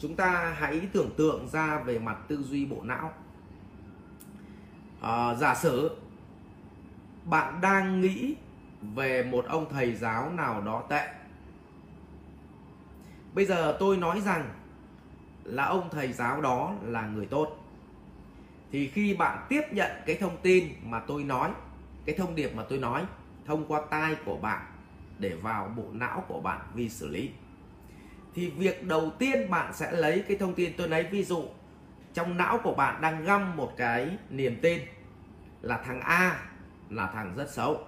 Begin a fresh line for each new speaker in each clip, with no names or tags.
chúng ta hãy tưởng tượng ra về mặt tư duy bộ não. À, giả sử bạn đang nghĩ về một ông thầy giáo nào đó tệ. Bây giờ tôi nói rằng là ông thầy giáo đó là người tốt. Thì khi bạn tiếp nhận cái thông tin mà tôi nói cái thông điệp mà tôi nói thông qua tai của bạn để vào bộ não của bạn vi xử lý thì việc đầu tiên bạn sẽ lấy cái thông tin tôi lấy ví dụ trong não của bạn đang găm một cái niềm tin là thằng A là thằng rất xấu.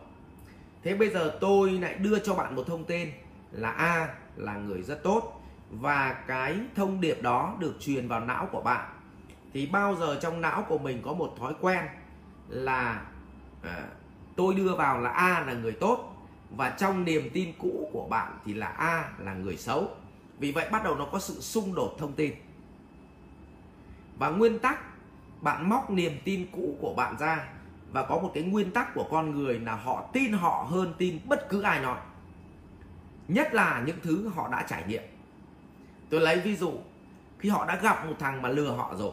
Thế bây giờ tôi lại đưa cho bạn một thông tin là A là người rất tốt và cái thông điệp đó được truyền vào não của bạn. Thì bao giờ trong não của mình có một thói quen là à, tôi đưa vào là A là người tốt và trong niềm tin cũ của bạn thì là A là người xấu? Vì vậy bắt đầu nó có sự xung đột thông tin. Và nguyên tắc, bạn móc niềm tin cũ của bạn ra và có một cái nguyên tắc của con người là họ tin họ hơn tin bất cứ ai nói. Nhất là những thứ họ đã trải nghiệm. Tôi lấy ví dụ, khi họ đã gặp một thằng mà lừa họ rồi,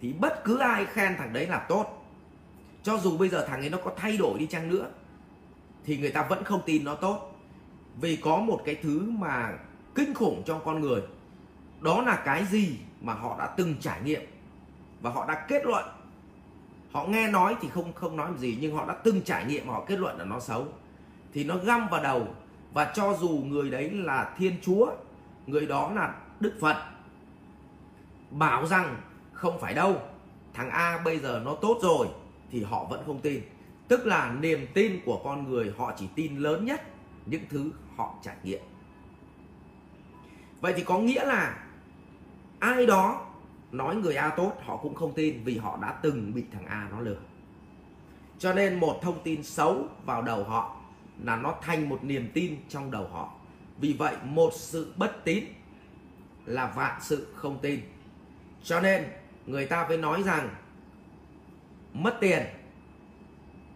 thì bất cứ ai khen thằng đấy là tốt. Cho dù bây giờ thằng ấy nó có thay đổi đi chăng nữa, thì người ta vẫn không tin nó tốt. Vì có một cái thứ mà kinh khủng trong con người. Đó là cái gì mà họ đã từng trải nghiệm và họ đã kết luận? Họ nghe nói thì không không nói gì, nhưng họ đã từng trải nghiệm họ kết luận là nó xấu. Thì nó găm vào đầu và cho dù người đấy là thiên chúa, người đó là đức phật, bảo rằng không phải đâu, thằng a bây giờ nó tốt rồi thì họ vẫn không tin. Tức là niềm tin của con người họ chỉ tin lớn nhất những thứ họ trải nghiệm vậy thì có nghĩa là ai đó nói người A tốt, họ cũng không tin vì họ đã từng bị thằng A nó lừa. Cho nên một thông tin xấu vào đầu họ là nó thành một niềm tin trong đầu họ. Vì vậy, một sự bất tín là vạn sự không tin. Cho nên, người ta mới nói rằng mất tiền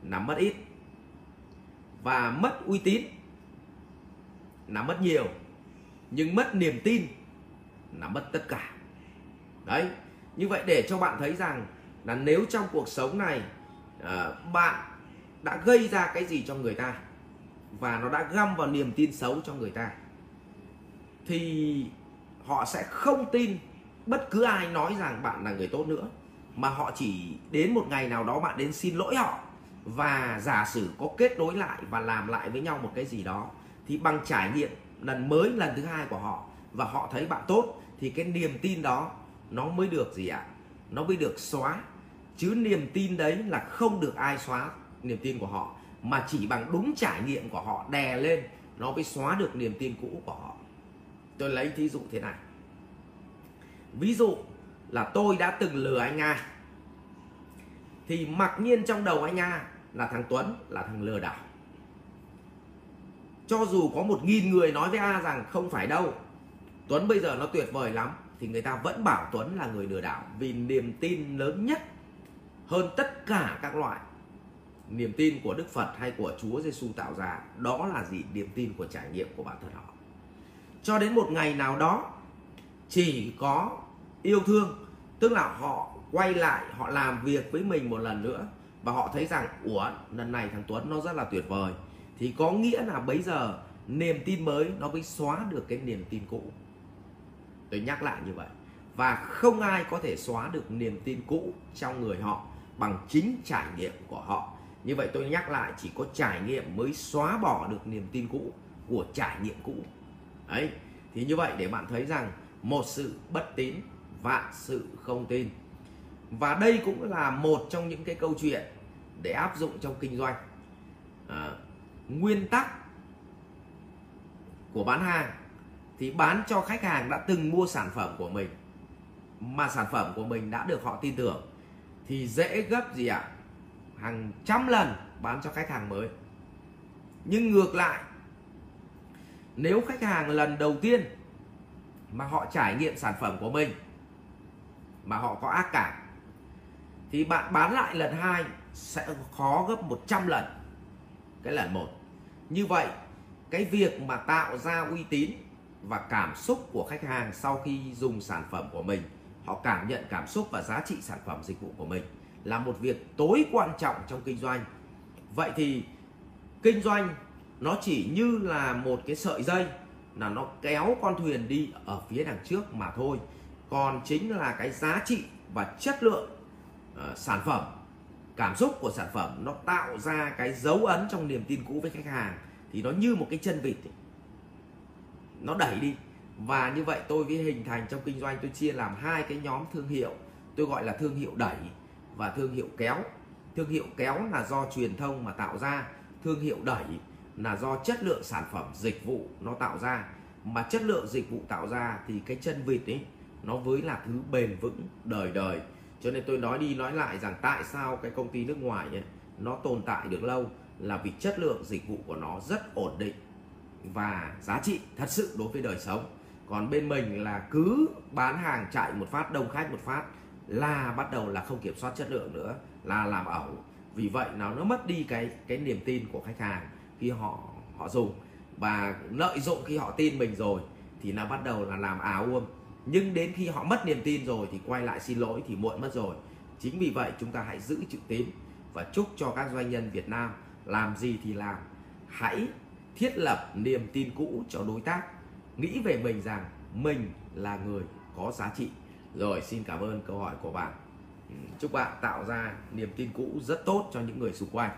là mất ít và mất uy tín là mất nhiều nhưng mất niềm tin là mất tất cả. Đấy như vậy để cho bạn thấy rằng là nếu trong cuộc sống này à, bạn đã gây ra cái gì cho người ta và nó đã găm vào niềm tin xấu cho người ta thì họ sẽ không tin bất cứ ai nói rằng bạn là người tốt nữa mà họ chỉ đến một ngày nào đó bạn đến xin lỗi họ và giả sử có kết nối lại và làm lại với nhau một cái gì đó thì bằng trải nghiệm lần mới lần thứ hai của họ và họ thấy bạn tốt, thì cái niềm tin đó nó mới được gì ạ? Nó mới được xóa. Chứ niềm tin đấy là không được ai xóa niềm tin của họ, mà chỉ bằng đúng trải nghiệm của họ đè lên, nó mới xóa được niềm tin cũ của họ. Tôi lấy thí dụ thế này. Ví dụ là tôi đã từng lừa anh A. Thì mặc nhiên trong đầu anh A là thằng Tuấn, là thằng lừa đảo cho dù có một nghìn người nói với A rằng không phải đâu, Tuấn bây giờ nó tuyệt vời lắm, thì người ta vẫn bảo Tuấn là người lừa đảo vì niềm tin lớn nhất hơn tất cả các loại. Niềm tin của Đức Phật hay của Chúa Giêsu tạo ra, đó là gì? Niềm tin của trải nghiệm của bản thân họ. Cho đến một ngày nào đó, chỉ có yêu thương, tức là họ quay lại, họ làm việc với mình một lần nữa, và họ thấy rằng, ủa, lần này thằng Tuấn nó rất là tuyệt vời thì có nghĩa là bây giờ niềm tin mới nó mới xóa được cái niềm tin cũ. Tôi nhắc lại như vậy. Và không ai có thể xóa được niềm tin cũ trong người họ bằng chính trải nghiệm của họ. Như vậy tôi nhắc lại, chỉ có trải nghiệm mới xóa bỏ được niềm tin cũ của trải nghiệm cũ. Ấy thì như vậy để bạn thấy rằng một sự bất tín, vạn sự không tin. Và đây cũng là một trong những cái câu chuyện để áp dụng trong kinh doanh nguyên tắc của bán hàng thì bán cho khách hàng đã từng mua sản phẩm của mình. Mà sản phẩm của mình đã được họ tin tưởng thì dễ gấp gì ạ? À? hàng trăm lần bán cho khách hàng mới. Nhưng ngược lại, nếu khách hàng lần đầu tiên mà họ trải nghiệm sản phẩm của mình, mà họ có ác cảm, thì bạn bán lại lần hai sẽ khó gấp 100 lần. Cái lần một như vậy cái việc mà tạo ra uy tín và cảm xúc của khách hàng sau khi dùng sản phẩm của mình họ cảm nhận cảm xúc và giá trị sản phẩm dịch vụ của mình là một việc tối quan trọng trong kinh doanh. Vậy thì kinh doanh nó chỉ như là một cái sợi dây là nó kéo con thuyền đi ở phía đằng trước mà thôi. Còn chính là cái giá trị và chất lượng uh, sản phẩm cảm xúc của sản phẩm nó tạo ra cái dấu ấn trong niềm tin cũ với khách hàng thì nó như một cái chân vịt ấy. nó đẩy đi. Và như vậy tôi với hình thành trong kinh doanh tôi chia làm hai cái nhóm thương hiệu. Tôi gọi là thương hiệu đẩy và thương hiệu kéo. Thương hiệu kéo là do truyền thông mà tạo ra, thương hiệu đẩy là do chất lượng sản phẩm, dịch vụ nó tạo ra. Mà chất lượng dịch vụ tạo ra thì cái chân vịt ấy, nó với là thứ bền vững đời đời cho nên tôi nói đi nói lại rằng tại sao cái công ty nước ngoài ấy, nó tồn tại được lâu là vì chất lượng dịch vụ của nó rất ổn định và giá trị thật sự đối với đời sống. Còn bên mình là cứ bán hàng chạy một phát đông khách một phát là bắt đầu là không kiểm soát chất lượng nữa là làm ẩu. Vì vậy nó nó mất đi cái cái niềm tin của khách hàng khi họ họ dùng. Và lợi dụng khi họ tin mình rồi thì nó bắt đầu là làm áo uông nhưng đến khi họ mất niềm tin rồi thì quay lại xin lỗi thì muộn mất rồi. Chính vì vậy chúng ta hãy giữ chữ tín và chúc cho các doanh nhân Việt Nam làm gì thì làm. Hãy thiết lập niềm tin cũ cho đối tác. Nghĩ về mình rằng mình là người có giá trị. Rồi xin cảm ơn câu hỏi của bạn. Ừ, chúc bạn tạo ra niềm tin cũ rất tốt cho những người xung quanh.